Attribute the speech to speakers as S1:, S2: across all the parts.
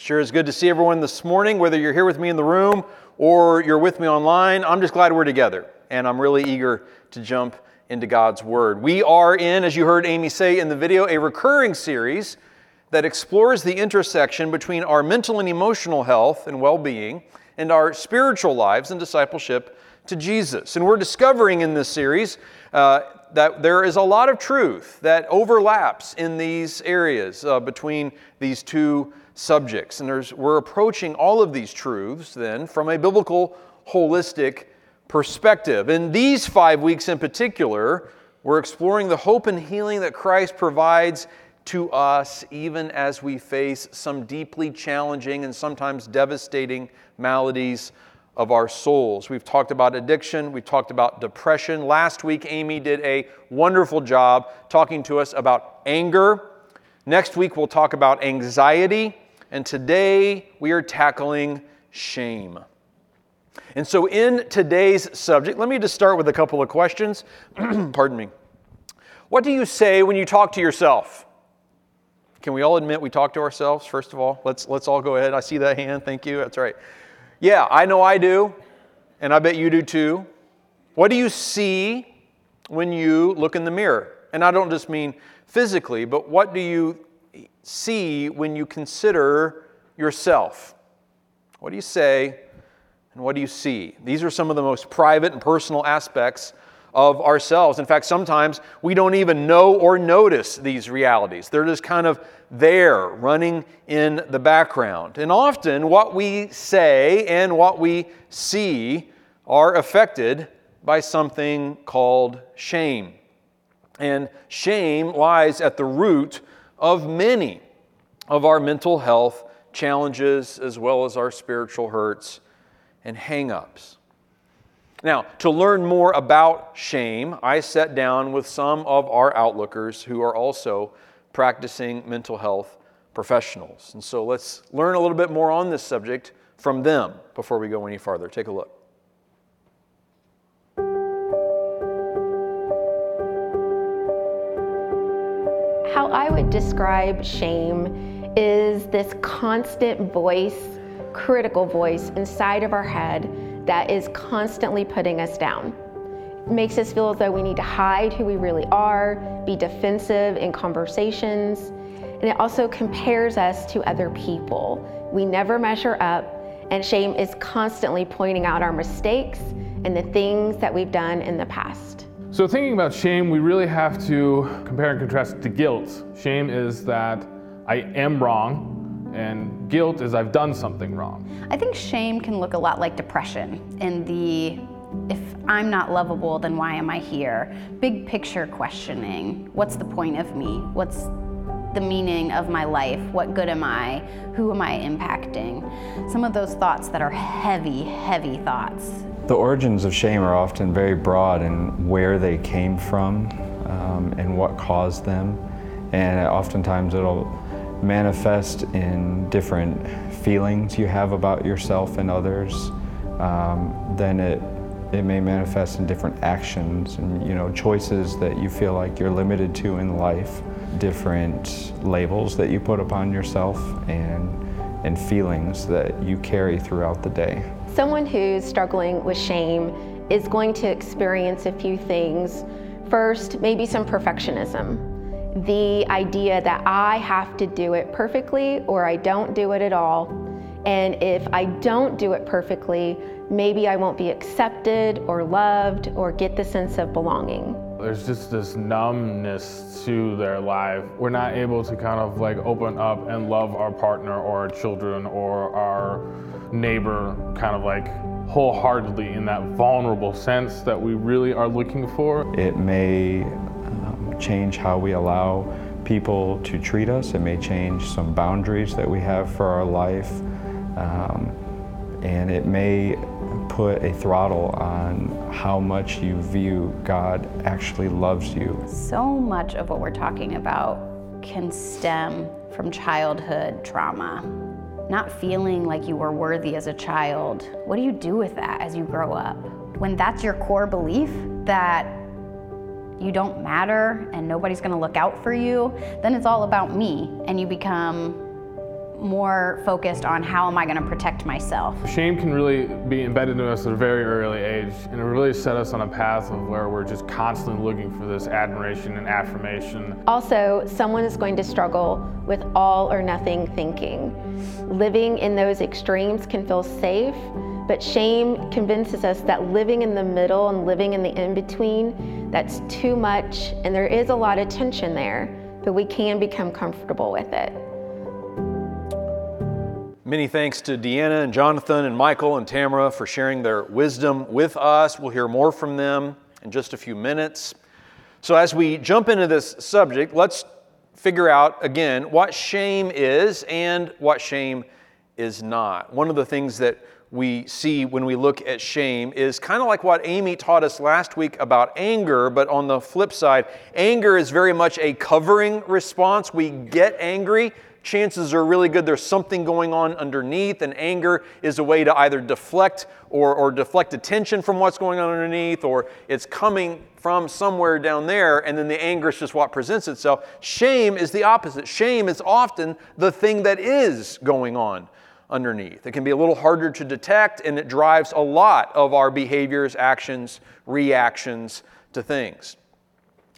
S1: Sure is good to see everyone this morning, whether you're here with me in the room or you're with me online. I'm just glad we're together, and I'm really eager to jump into God's Word. We are in, as you heard Amy say in the video, a recurring series that explores the intersection between our mental and emotional health and well being and our spiritual lives and discipleship to Jesus. And we're discovering in this series uh, that there is a lot of truth that overlaps in these areas uh, between these two subjects. And we're approaching all of these truths then from a biblical, holistic perspective. In these five weeks in particular, we're exploring the hope and healing that Christ provides to us even as we face some deeply challenging and sometimes devastating maladies of our souls. We've talked about addiction, we've talked about depression. Last week, Amy did a wonderful job talking to us about anger. Next week, we'll talk about anxiety. And today, we are tackling shame. And so, in today's subject, let me just start with a couple of questions. Pardon me. What do you say when you talk to yourself? Can we all admit we talk to ourselves, first of all? Let's, let's all go ahead. I see that hand. Thank you. That's right. Yeah, I know I do, and I bet you do too. What do you see when you look in the mirror? And I don't just mean physically, but what do you see when you consider yourself? What do you say and what do you see? These are some of the most private and personal aspects of ourselves. In fact, sometimes we don't even know or notice these realities. They're just kind of there, running in the background. And often, what we say and what we see are affected by something called shame. And shame lies at the root of many of our mental health challenges as well as our spiritual hurts and hang ups. Now, to learn more about shame, I sat down with some of our outlookers who are also practicing mental health professionals. And so let's learn a little bit more on this subject from them before we go any farther. Take a look.
S2: I would describe shame is this constant voice, critical voice inside of our head that is constantly putting us down. It makes us feel as though we need to hide who we really are, be defensive in conversations, and it also compares us to other people. We never measure up, and shame is constantly pointing out our mistakes and the things that we've done in the past.
S3: So, thinking about shame, we really have to compare and contrast to guilt. Shame is that I am wrong, and guilt is I've done something wrong.
S4: I think shame can look a lot like depression in the if I'm not lovable, then why am I here? Big picture questioning. What's the point of me? What's the meaning of my life? What good am I? Who am I impacting? Some of those thoughts that are heavy, heavy thoughts.
S5: The origins of shame are often very broad in where they came from um, and what caused them. And oftentimes it'll manifest in different feelings you have about yourself and others, um, then it it may manifest in different actions and you know choices that you feel like you're limited to in life, different labels that you put upon yourself, and and feelings that you carry throughout the day.
S2: Someone who's struggling with shame is going to experience a few things. First, maybe some perfectionism the idea that I have to do it perfectly or I don't do it at all. And if I don't do it perfectly, maybe I won't be accepted or loved or get the sense of belonging.
S3: There's just this numbness to their life. We're not able to kind of like open up and love our partner or our children or our neighbor kind of like wholeheartedly in that vulnerable sense that we really are looking for.
S5: It may change how we allow people to treat us. It may change some boundaries that we have for our life. Um, and it may put a throttle on how much you view God actually loves you.
S4: So much of what we're talking about can stem from childhood trauma. Not feeling like you were worthy as a child. What do you do with that as you grow up? When that's your core belief that you don't matter and nobody's gonna look out for you, then it's all about me and you become more focused on how am I going to protect myself.
S3: Shame can really be embedded in us at a very early age, and it really set us on a path of where we're just constantly looking for this admiration and affirmation.
S2: Also, someone is going to struggle with all or nothing thinking. Living in those extremes can feel safe, but shame convinces us that living in the middle and living in the in between, that's too much, and there is a lot of tension there, but we can become comfortable with it.
S1: Many thanks to Deanna and Jonathan and Michael and Tamara for sharing their wisdom with us. We'll hear more from them in just a few minutes. So, as we jump into this subject, let's figure out again what shame is and what shame is not. One of the things that we see when we look at shame is kind of like what Amy taught us last week about anger, but on the flip side, anger is very much a covering response. We get angry chances are really good there's something going on underneath, and anger is a way to either deflect or, or deflect attention from what's going on underneath, or it's coming from somewhere down there, and then the anger is just what presents itself. Shame is the opposite. Shame is often the thing that is going on underneath. It can be a little harder to detect, and it drives a lot of our behaviors, actions, reactions to things.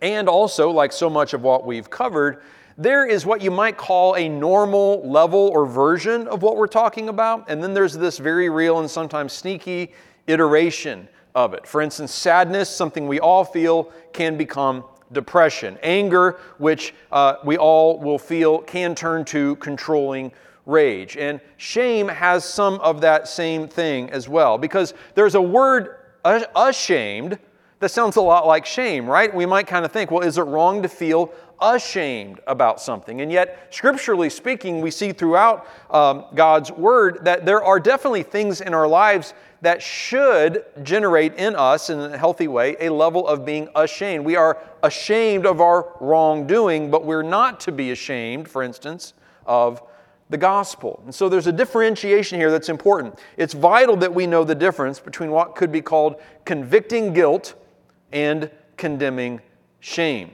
S1: And also, like so much of what we've covered, there is what you might call a normal level or version of what we're talking about, and then there's this very real and sometimes sneaky iteration of it. For instance, sadness, something we all feel, can become depression. Anger, which uh, we all will feel, can turn to controlling rage. And shame has some of that same thing as well, because there's a word, ashamed, that sounds a lot like shame, right? We might kind of think, well, is it wrong to feel ashamed about something. And yet, scripturally speaking, we see throughout um, God's word that there are definitely things in our lives that should generate in us, in a healthy way, a level of being ashamed. We are ashamed of our wrongdoing, but we're not to be ashamed, for instance, of the gospel. And so there's a differentiation here that's important. It's vital that we know the difference between what could be called convicting guilt and condemning shame.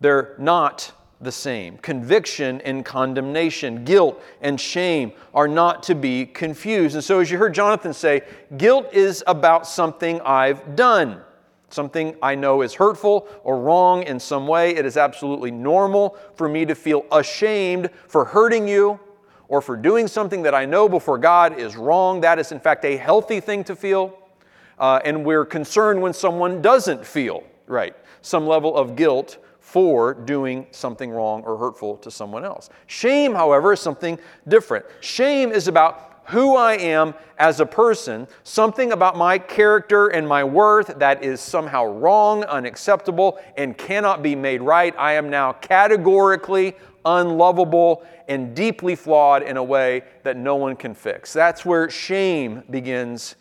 S1: They're not the same. Conviction and condemnation, guilt and shame are not to be confused. And so, as you heard Jonathan say, guilt is about something I've done, something I know is hurtful or wrong in some way. It is absolutely normal for me to feel ashamed for hurting you or for doing something that I know before God is wrong. That is, in fact, a healthy thing to feel. Uh, and we're concerned when someone doesn't feel right, some level of guilt for doing something wrong or hurtful to someone else. Shame, however, is something different. Shame is about who I am as a person, something about my character and my worth that is somehow wrong, unacceptable, and cannot be made right. I am now categorically unlovable and deeply flawed in a way that no one can fix. That's where shame begins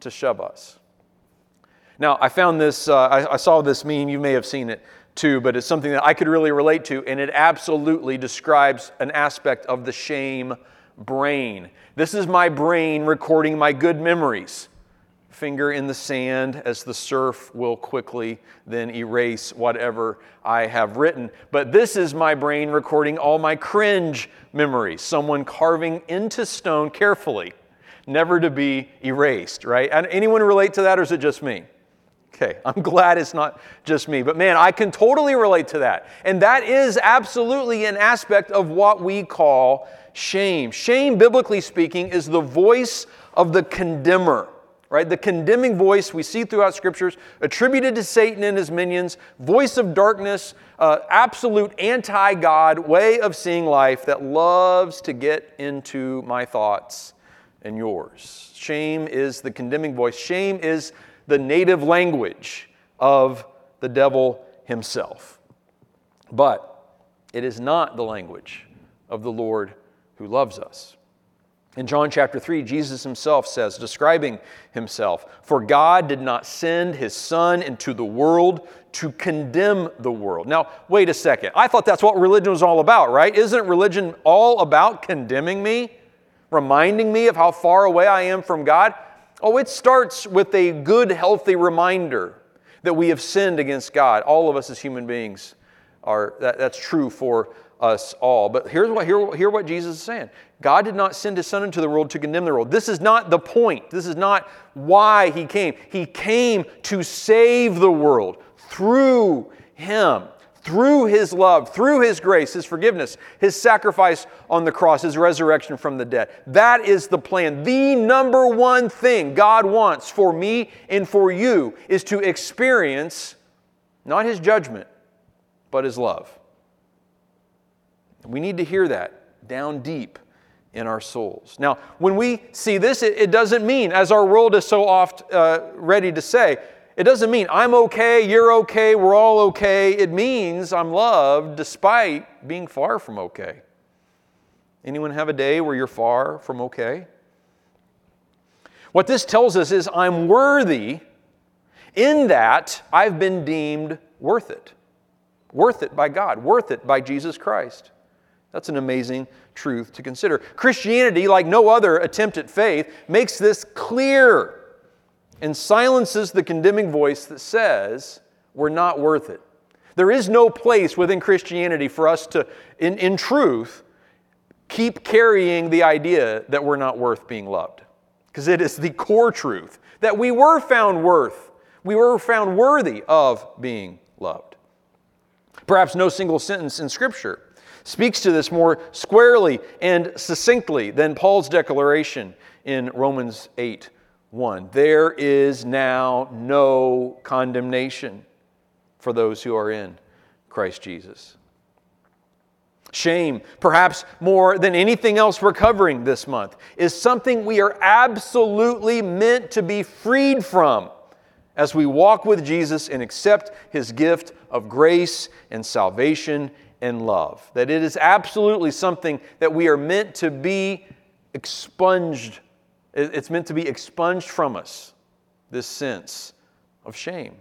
S1: to shove us. Now, I found this, uh, I, I saw this meme, you may have seen it too, but it's something that I could really relate to, and it absolutely describes an aspect of the shame brain. This is my brain recording my good memories. Finger in the sand as the surf will quickly then erase whatever I have written. But this is my brain recording all my cringe memories. Someone carving into stone carefully, never to be erased, right? And anyone relate to that, or is it just me? Okay, I'm glad it's not just me, but man, I can totally relate to that. And that is absolutely an aspect of what we call shame. Shame, biblically speaking, is the voice of the condemner, right? The condemning voice we see throughout scriptures, attributed to Satan and his minions, voice of darkness, uh, absolute anti God way of seeing life that loves to get into my thoughts and yours. Shame is the condemning voice. Shame is the native language of the devil himself. But it is not the language of the Lord who loves us. In John chapter 3, Jesus himself says, describing himself, For God did not send his Son into the world to condemn the world. Now, wait a second. I thought that's what religion was all about, right? Isn't religion all about condemning me, reminding me of how far away I am from God? Oh, it starts with a good, healthy reminder that we have sinned against God. All of us as human beings are, that, that's true for us all. But here's what, hear, hear what Jesus is saying God did not send his Son into the world to condemn the world. This is not the point. This is not why he came. He came to save the world through him through his love, through his grace, his forgiveness, his sacrifice on the cross, his resurrection from the dead. That is the plan. The number one thing God wants for me and for you is to experience not his judgment, but his love. We need to hear that down deep in our souls. Now, when we see this, it, doesn't mean, as our world is so oft uh, ready to say, it doesn't mean I'm okay, you're okay, we're all okay. It means I'm loved despite being far from okay. Anyone have a day where you're far from okay? What this tells us is I'm worthy in that I've been deemed worth it. Worth it by God, worth it by Jesus Christ. That's an amazing truth to consider. Christianity, like no other attempt at faith, makes this clear and silences the condemning voice that says we're not worth it. There is no place within Christianity for us to, in, in truth, keep carrying the idea that we're not worth being loved. Because it is the core truth that we were found worth, we were found worthy of being loved. Perhaps no single sentence in Scripture speaks to this more squarely and succinctly than Paul's declaration in Romans 8 1. There is now no condemnation for those who are in Christ Jesus. Shame, perhaps more than anything else we're covering this month, is something we are absolutely meant to be freed from as we walk with Jesus and accept his gift of grace and salvation and love. That it is absolutely something that we are meant to be expunged it's meant to be expunged from us, this sense of shame.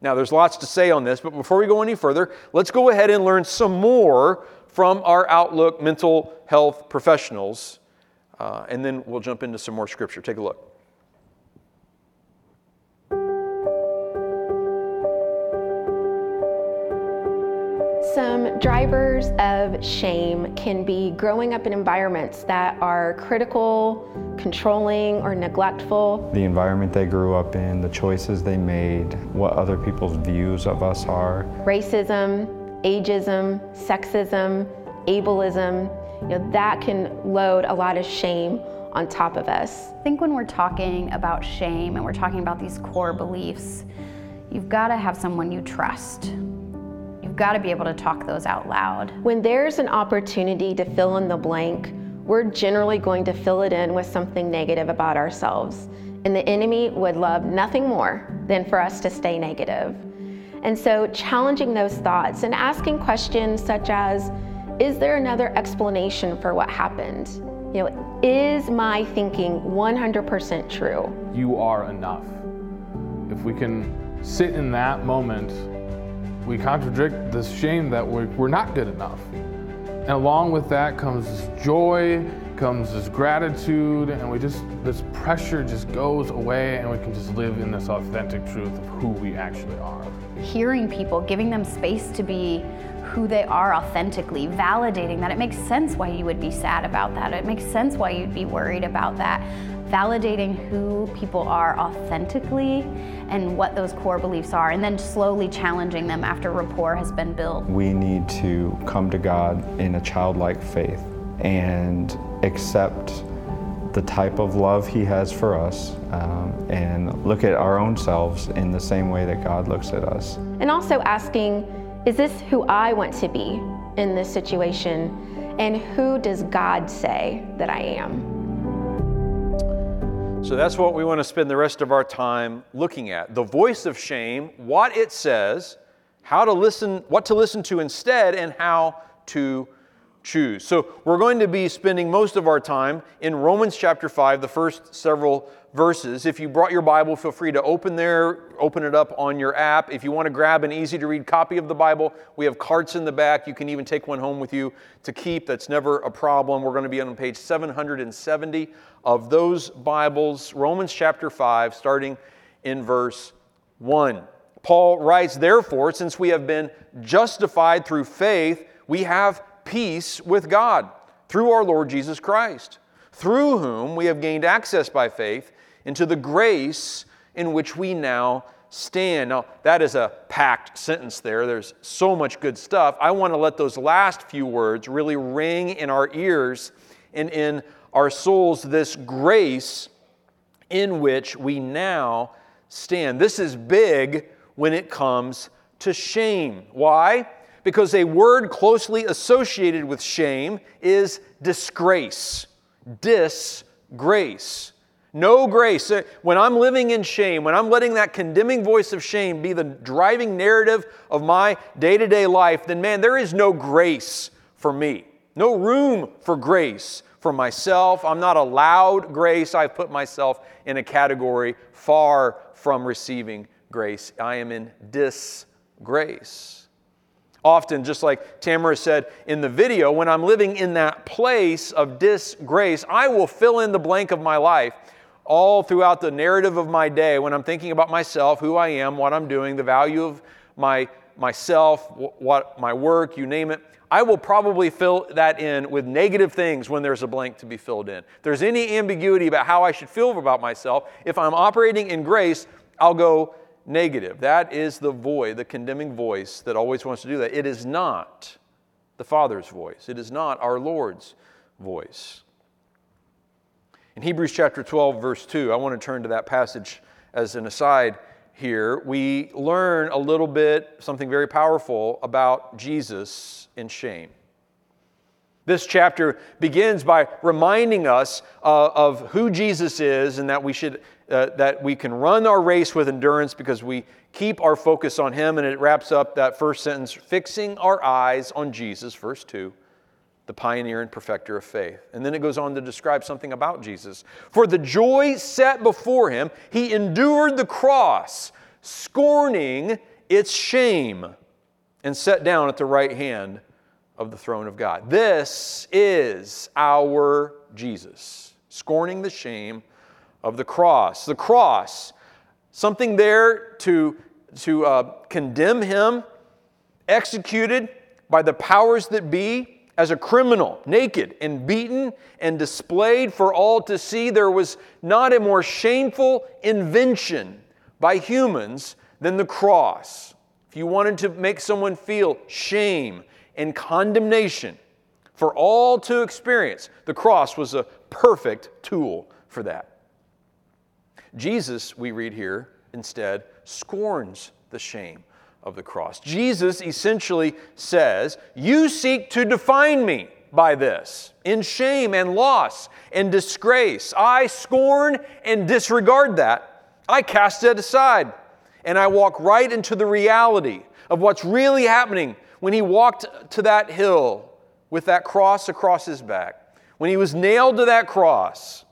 S1: Now, there's lots to say on this, but before we go any further, let's go ahead and learn some more from our Outlook mental health professionals, uh, and then we'll jump into some more scripture. Take a look.
S2: Some drivers of shame can be growing up in environments that are critical, controlling, or neglectful.
S5: The environment they grew up in, the choices they made, what other people's views of us are.
S2: Racism, ageism, sexism, ableism, you know, that can load a lot of shame on top of us.
S4: I think when we're talking about shame and we're talking about these core beliefs, you've got to have someone you trust You've got to be able to talk those out loud.
S2: When there's an opportunity to fill in the blank, we're generally going to fill it in with something negative about ourselves. And the enemy would love nothing more than for us to stay negative. And so, challenging those thoughts and asking questions such as Is there another explanation for what happened? You know, is my thinking 100% true?
S3: You are enough. If we can sit in that moment we contradict this shame that we're, we're not good enough. And along with that comes this joy, comes this gratitude, and we just, this pressure just goes away, and we can just live in this authentic truth of who we actually are.
S4: Hearing people, giving them space to be who they are authentically, validating that it makes sense why you would be sad about that, it makes sense why you'd be worried about that validating who people are authentically and what those core beliefs are, and then slowly challenging them after rapport has been built.
S5: We need to come to God in a childlike faith and accept the type of love He has for us um, and look at our own selves in the same way that God looks at us.
S2: And also asking, is this who I want to be in this situation? And who does God say that I am?
S1: So that's what we want to spend the rest of our time looking at. The voice of shame, what it says, how to listen, what to listen to instead, and how to choose. So we're going to be spending most of our time in Romans chapter 5, the first several verses. If you brought your Bible, feel free to open there, open it up on your app. If you want to grab an easy to read copy of the Bible, we have carts in the back. You can even take one home with you to keep. That's never a problem. We're going to be on page 770 of those Bibles, Romans chapter 5, starting in verse 1. Paul writes, Therefore, since we have been justified through faith, we have peace with God through our Lord Jesus Christ, through whom we have gained access by faith into the grace in which we now stand. Now, that is a packed sentence there. There's so much good stuff. I want to let those last few words really ring in our ears and in our souls this grace in which we now stand. This is big when it comes to shame. Why? Because a word closely associated with shame is disgrace. Disgrace. No grace. Uh, when I'm living in shame, when I'm letting that condemning voice of shame be the driving narrative of my day to day life, then man, there is no grace for me. No room for grace for myself. I'm not allowed grace. I've put myself in a category far from receiving grace. I am in disgrace. Often, just like Tamara said in the video, when I'm living in that place of disgrace, I will fill in the blank of my life all throughout the narrative of my day when I'm thinking about myself, who I am, what I'm doing, the value of my myself, what my work, you name it. I will probably fill that in with negative things when there's a blank to be filled in. If there's any ambiguity about how I should feel about myself, if I'm operating in grace, I'll go negative. That is the void, the condemning voice that always wants to do that. It is not the Father's voice, it is not our Lord's voice. In Hebrews chapter 12, verse 2, I want to turn to that passage as an aside here. We learn a little bit, something very powerful about Jesus in shame. This chapter begins by reminding us uh, of who Jesus is and that we should uh, that we can run our race with endurance because we keep our focus on him and it wraps up that first sentence fixing our eyes on Jesus verse 2 the pioneer and perfecter of faith. And then it goes on to describe something about Jesus. For the joy set before him, he endured the cross, scorning its shame, and sat down at the right hand of the throne of God. This is our Jesus, scorning the shame of the cross. The cross, something there to, to uh, condemn him, executed by the powers that be as a criminal, naked and beaten and displayed for all to see. There was not a more shameful invention by humans than the cross. If you wanted to make someone feel shame and condemnation for all to experience, the cross was a perfect tool for that. Jesus, we read here, instead, scorns the shame of the cross. Jesus essentially says, You seek to define me by this in shame and loss and disgrace. I scorn and disregard that. I cast it aside and I walk right into the reality of what's really happening when he walked to that hill with that cross across his back. When he was nailed to that cross,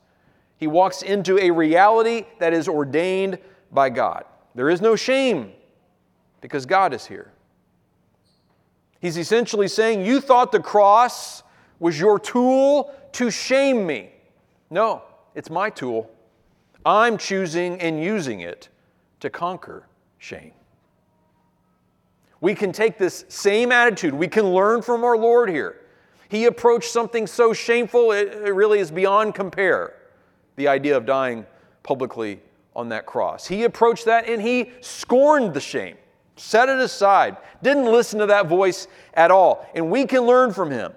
S1: he walks into a reality that is ordained by God. There is no shame because God is here. He's essentially saying, You thought the cross was your tool to shame me. No, it's my tool. I'm choosing and using it to conquer shame. We can take this same attitude, we can learn from our Lord here. He approached something so shameful, it, really is beyond compare the idea of dying publicly on that cross. He approached that and he scorned the shame set it aside, didn't listen to that voice at all. And we can learn from him.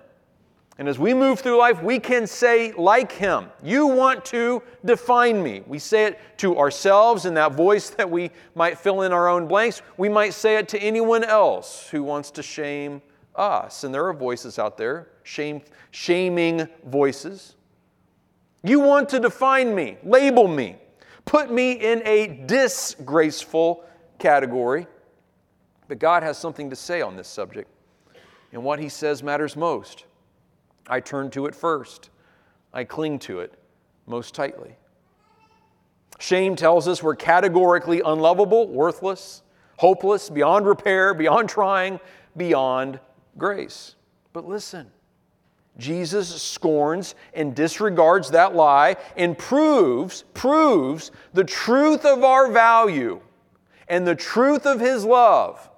S1: And as we move through life, we can say, like him, You want to define me. We say it to ourselves in that voice that we might fill in our own blanks. We might say it to anyone else who wants to shame us. And there are voices out there, shame, shaming voices. You want to define me, label me, put me in a disgraceful category. But God has something to say on this subject, and what He says matters most. I turn to it first, I cling to it most tightly. Shame tells us we're categorically unlovable, worthless, hopeless, beyond repair, beyond trying, beyond grace. But listen, Jesus scorns and disregards that lie and proves proves the truth of our value and the truth of his love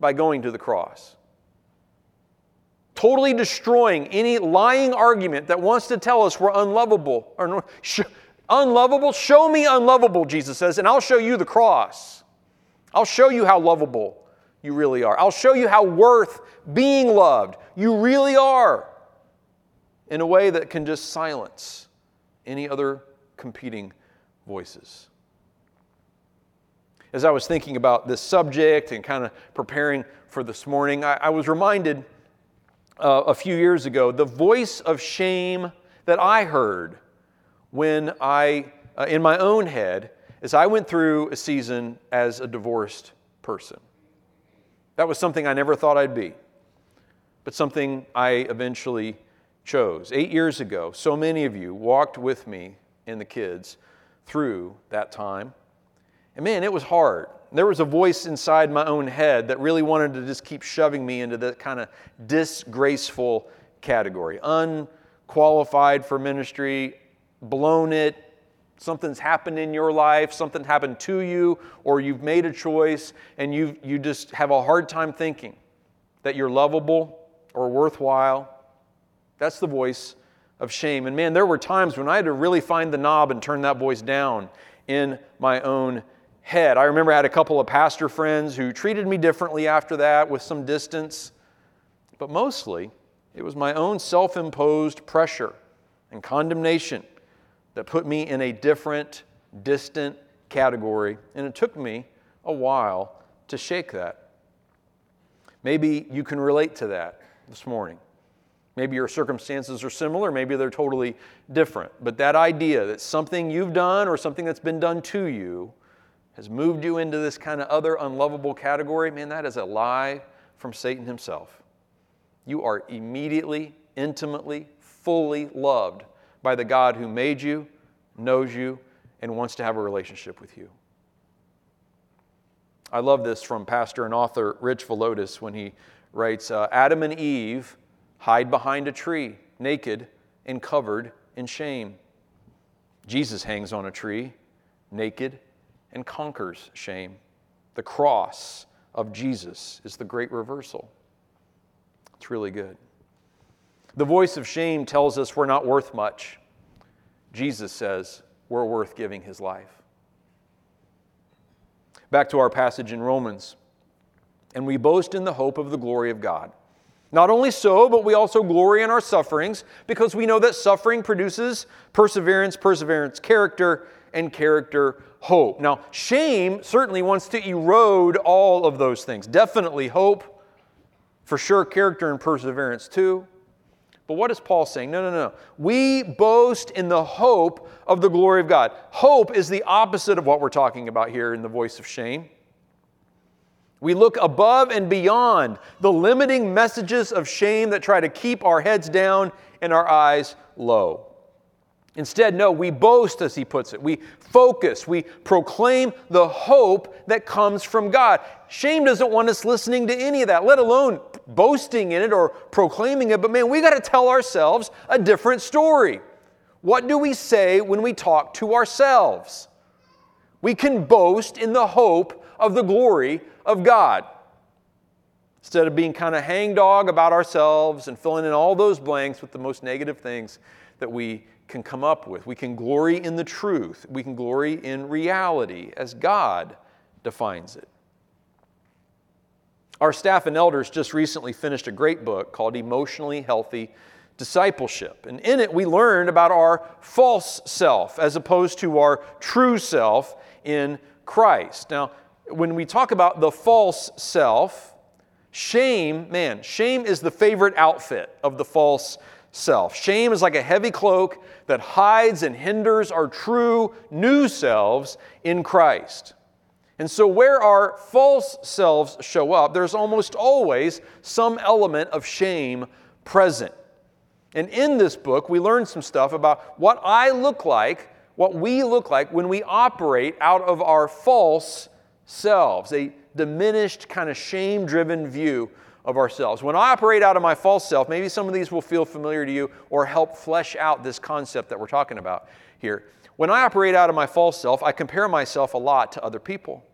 S1: by going to the cross. totally destroying any lying argument that wants to tell us we're unlovable or sh- unlovable. Show me unlovable, Jesus says, and I'll show you the cross. I'll show you how lovable you really are. I'll show you how worth being loved you really are in a way that can just silence any other competing voices. As I was thinking about this subject and kind of preparing for this morning, I, I was reminded uh, a few years ago the voice of shame that I heard when I, uh, in my own head, as I went through a season as a divorced person. That was something I never thought I'd be, but something I eventually chose. Eight years ago, so many of you walked with me and the kids through that time. And man, it was hard. There was a voice inside my own head that really wanted to just keep shoving me into that kind of disgraceful category. Unqualified for ministry, blown it, something's happened in your life, something happened to you, or you've made a choice and you, you just have a hard time thinking that you're lovable or worthwhile. That's the voice of shame. And man, there were times when I had to really find the knob and turn that voice down in my own head. I remember I had a couple of pastor friends who treated me differently after that with some distance, but mostly it was my own self imposed pressure and condemnation that put me in a different, distant category, and it took me a while to shake that. Maybe you can relate to that this morning. Maybe your circumstances are similar, maybe they're totally different. But that idea that something you've done or something that's been done to you has moved you into this kind of other unlovable category, man, that is a lie from Satan himself. You are immediately, intimately, fully loved by the God who made you, knows you, and wants to have a relationship with you. I love this from pastor and author Rich Villodas when he writes uh, Adam and Eve hide behind a tree, naked and covered in shame. Jesus hangs on a tree, naked and conquers shame. The cross of Jesus is the great reversal. It's really good. The voice of shame tells us we're not worth much. Jesus says we're worth giving his life. Back to our passage in Romans. And we boast in the hope of the glory of God. Not only so, but we also glory in our sufferings because we know that suffering produces perseverance, perseverance, character, and character, hope. Now, shame certainly wants to erode all of those things. Definitely hope, for sure, character and perseverance too. But what is Paul saying? No, no, no. We boast in the hope of the glory of God. Hope is the opposite of what we're talking about here in the voice of shame. We look above and beyond the limiting messages of shame that try to keep our heads down and our eyes low. Instead, no, we boast, as he puts it. We focus. We proclaim the hope that comes from God. Shame doesn't want us listening to any of that, let alone boasting in it or proclaiming it. But man, we got to tell ourselves a different story. What do we say when we talk to ourselves? We can boast in the hope of the glory of God. Instead of being kind of hangdog about ourselves and filling in all those blanks with the most negative things that we can come up with, we can glory in the truth. We can glory in reality as God defines it. Our staff and elders just recently finished a great book called Emotionally Healthy Discipleship. And in it, we learned about our false self as opposed to our true self in Christ. Now, when we talk about the false self, shame, man, shame is the favorite outfit of the false self. Shame is like a heavy cloak that hides and hinders our true new selves in Christ. And so, where our false selves show up, there's almost always some element of shame present. And in this book, we learn some stuff about what I look like, what we look like when we operate out of our false selves, a diminished, kind of shame driven view of ourselves. When I operate out of my false self, maybe some of these will feel familiar to you or help flesh out this concept that we're talking about here. When I operate out of my false self, I compare myself a lot to other people.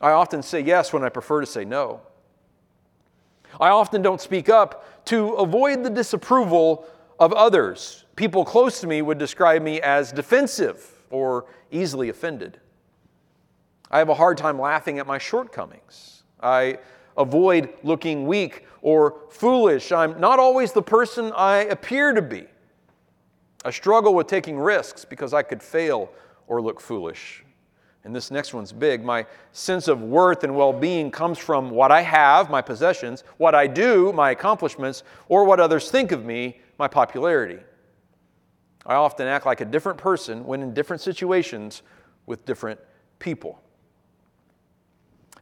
S1: I often say yes when I prefer to say no. I often don't speak up to avoid the disapproval of others. People close to me would describe me as defensive or easily offended. I have a hard time laughing at my shortcomings. I avoid looking weak or foolish. I'm not always the person I appear to be. I struggle with taking risks because I could fail or look foolish. And this next one's big. My sense of worth and well being comes from what I have, my possessions, what I do, my accomplishments, or what others think of me, my popularity. I often act like a different person when in different situations with different people.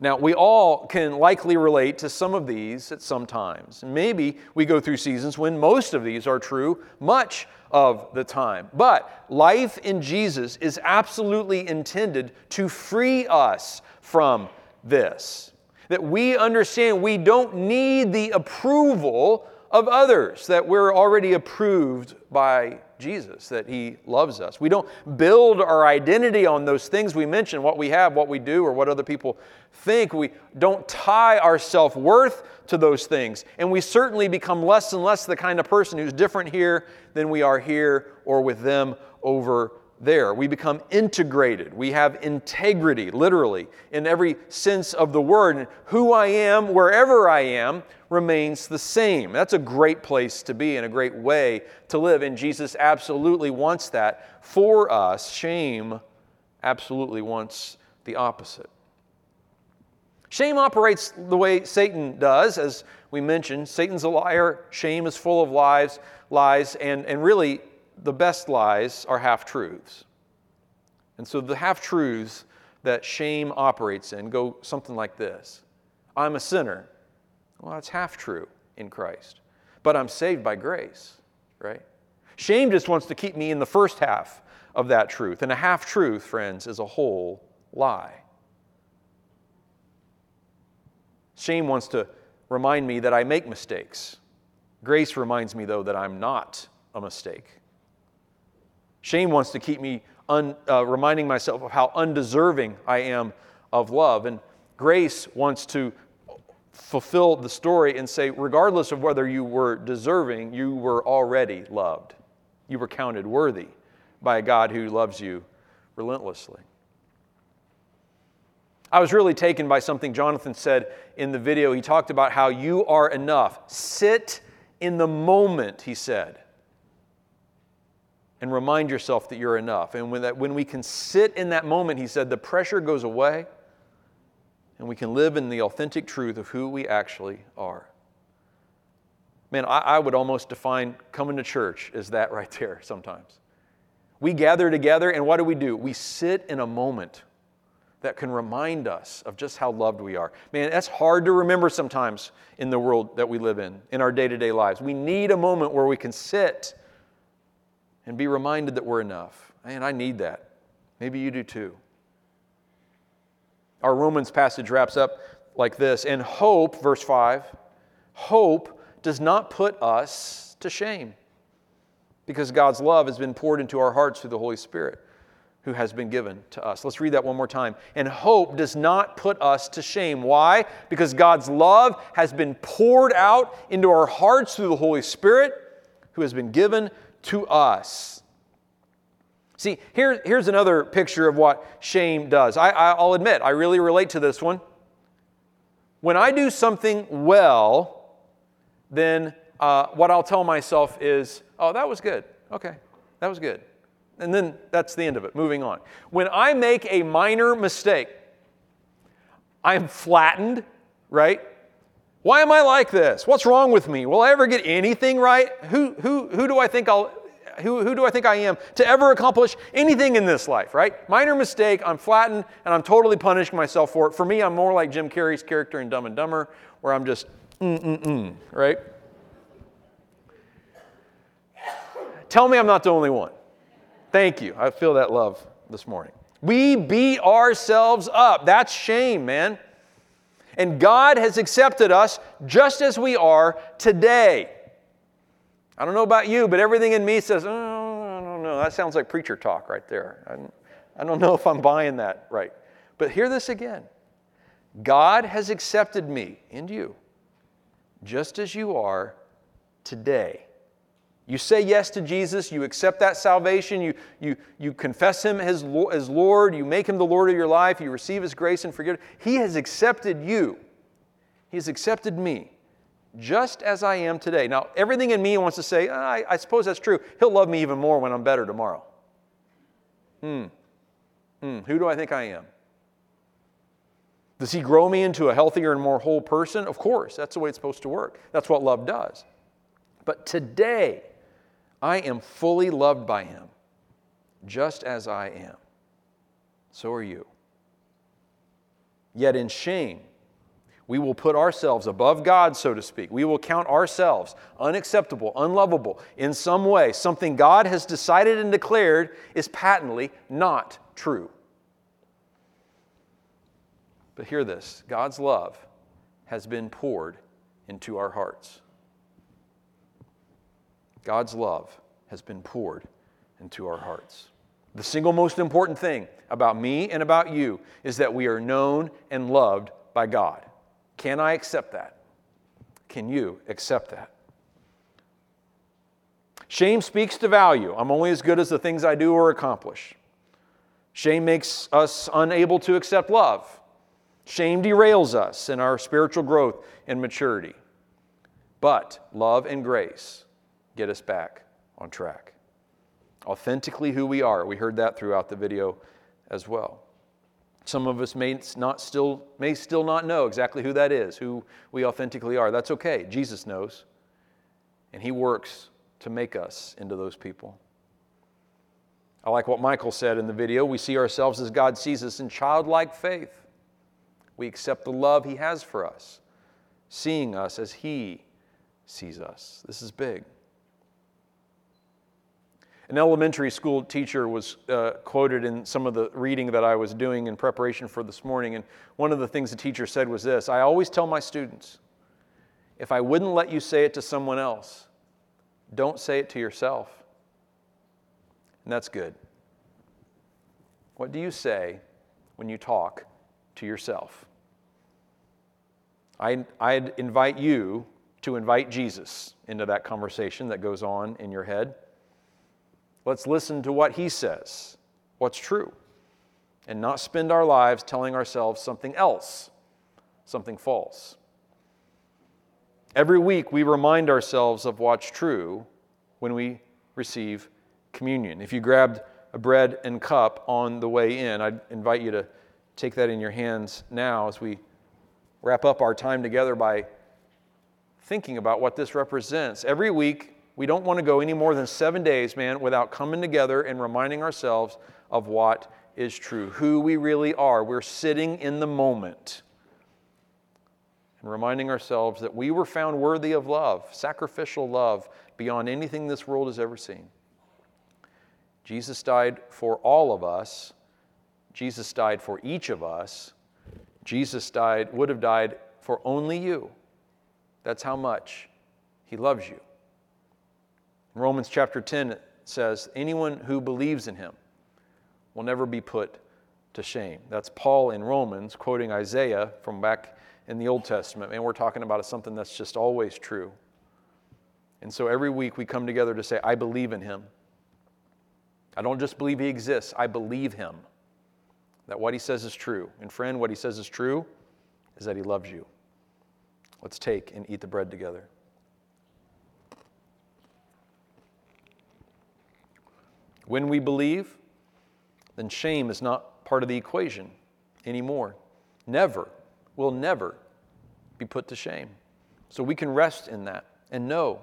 S1: Now, we all can likely relate to some of these at some times. Maybe we go through seasons when most of these are true much of the time. But life in Jesus is absolutely intended to free us from this. That we understand we don't need the approval of others, that we're already approved by Jesus, that He loves us. We don't build our identity on those things we mentioned, what we have, what we do, or what other people think. We don't tie our self worth to those things. And we certainly become less and less the kind of person who's different here than we are here or with them over there. We become integrated. We have integrity, literally, in every sense of the word. And who I am, wherever I am, remains the same. That's a great place to be and a great way to live. And Jesus absolutely wants that for us. Shame absolutely wants the opposite. Shame operates the way Satan does, as we mentioned. Satan's a liar. Shame is full of lies, lies, and, and really the best lies are half truths. And so the half truths that shame operates in go something like this I'm a sinner. Well, that's half true in Christ. But I'm saved by grace, right? Shame just wants to keep me in the first half of that truth. And a half truth, friends, is a whole lie. Shame wants to remind me that I make mistakes. Grace reminds me, though, that I'm not a mistake. Shame wants to keep me un, uh, reminding myself of how undeserving I am of love. And grace wants to fulfill the story and say, regardless of whether you were deserving, you were already loved. You were counted worthy by a God who loves you relentlessly. I was really taken by something Jonathan said in the video. He talked about how you are enough. Sit in the moment, he said and remind yourself that you're enough. And when, that, when we can sit in that moment, he said, the pressure goes away and we can live in the authentic truth of who we actually are. Man, I, I would almost define coming to church as that right there sometimes. We gather together, and what do we do? We sit in a moment that can remind us of just how loved we are. Man, that's hard to remember sometimes in the world that we live in, in our day to day lives. We need a moment where we can sit and be reminded that we're enough. Man, I need that. Maybe you do too. Our Romans passage wraps up like this And hope, verse 5, hope does not put us to shame because God's love has been poured into our hearts through the Holy Spirit who has been given to us. Let's read that one more time. And hope does not put us to shame. Why? Because God's love has been poured out into our hearts through the Holy Spirit who has been given to us. See, here, here's another picture of what shame does. I, I'll admit, I really relate to this one. When I do something well, then uh, what I'll tell myself is, oh, that was good. Okay, that was good. And then that's the end of it, moving on. When I make a minor mistake, I'm flattened, right? Why am I like this? What's wrong with me? Will I ever get anything right? Who, who, who do I think I'll who, who do I think I am to ever accomplish anything in this life, right? Minor mistake, I'm flattened and I'm totally punishing myself for it. For me, I'm more like Jim Carrey's character in Dumb and Dumber, where I'm just mm mm mm, right? Tell me I'm not the only one. Thank you. I feel that love this morning. We beat ourselves up. That's shame, man. And God has accepted us just as we are today. I don't know about you, but everything in me says, oh, I don't know. That sounds like preacher talk right there. I don't, know if I'm buying that right. But hear this again God has accepted me and you just as you are today. You say yes to Jesus, you accept that salvation, you, you, you confess Him as, as Lord, you make Him the Lord of your life, you receive His grace and forgiveness. He has accepted you, He has accepted me, just as I am today. Now, everything in me wants to say, ah, I, I suppose that's true. He'll love me even more when I'm better tomorrow. Hmm. Hmm. Who do I think I am? Does He grow me into a healthier and more whole person? Of course, that's the way it's supposed to work. That's what love does. But today, I am fully loved by Him, just as I am. So are you. Yet in shame, we will put ourselves above God, so to speak. We will count ourselves unacceptable, unlovable in some way. Something God has decided and declared is patently not true. But hear this God's love has been poured into our hearts. God's love has been poured into our hearts. The single most important thing about me and about you is that we are known and loved by God. Can I accept that? Can you accept that? Shame speaks to value. I'm only as good as the things I do or accomplish. Shame makes us unable to accept love. Shame derails us in our spiritual growth and maturity. But love and grace get us back on track. Authentically who we are. We heard that throughout the video as well. Some of us may not still may still not know exactly who that is, who we authentically are. That's okay. Jesus knows. And he works to make us into those people. I like what Michael said in the video. We see ourselves as God sees us in childlike faith. We accept the love he has for us, seeing us as he sees us. This is big. An elementary school teacher was uh, quoted in some of the reading that I was doing in preparation for this morning, and one of the things the teacher said was this I always tell my students, if I wouldn't let you say it to someone else, don't say it to yourself. And that's good. What do you say when you talk to yourself? I, I'd invite you to invite Jesus into that conversation that goes on in your head. Let's listen to what he says, what's true, and not spend our lives telling ourselves something else, something false. Every week, we remind ourselves of what's true when we receive communion. If you grabbed a bread and cup on the way in, I'd invite you to take that in your hands now as we wrap up our time together by thinking about what this represents. Every week, we don't want to go any more than seven days, man, without coming together and reminding ourselves of what is true, who we really are. We're sitting in the moment and reminding ourselves that we were found worthy of love, sacrificial love, beyond anything this world has ever seen. Jesus died for all of us. Jesus died for each of us. Jesus died, would have died for only you. That's how much he loves you. Romans chapter 10 says, Anyone who believes in him will never be put to shame. That's Paul in Romans quoting Isaiah from back in the Old Testament. And we're talking about something that's just always true. And so every week we come together to say, I believe in him. I don't just believe he exists, I believe him. That what he says is true. And friend, what he says is true is that he loves you. Let's take and eat the bread together. When we believe, then shame is not part of the equation anymore. Never, will never be put to shame. So we can rest in that and know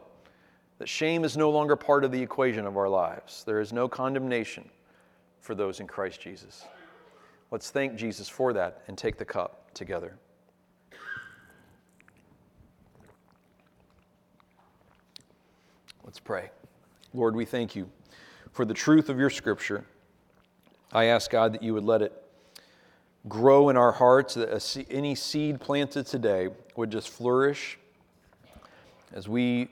S1: that shame is no longer part of the equation of our lives. There is no condemnation for those in Christ Jesus. Let's thank Jesus for that and take the cup together. Let's pray. Lord, we thank you for the truth of your scripture. I ask God that you would let it grow in our hearts, that any seed planted today would just flourish as we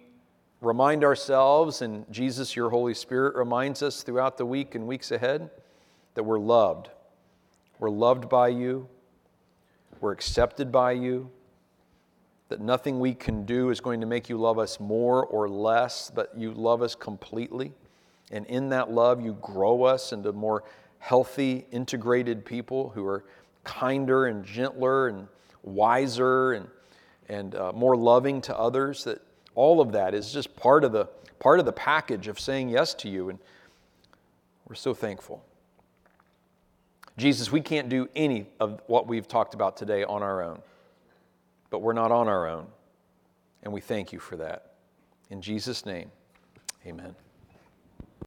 S1: remind ourselves, and Jesus, your Holy Spirit, reminds us throughout the week and weeks ahead that we're loved. We're loved by you, we're accepted by you, that nothing we can do is going to make you love us more or less, but you love us completely. And in that love, you grow us into more healthy, integrated people who are kinder and gentler and wiser and, and uh, more loving to others. That all of that is just part of the part of the package of saying yes to you. And we're so thankful. Jesus, we can't do any of what we've talked about today on our own, but we're not on our own. And we thank you for that. In Jesus' name, amen.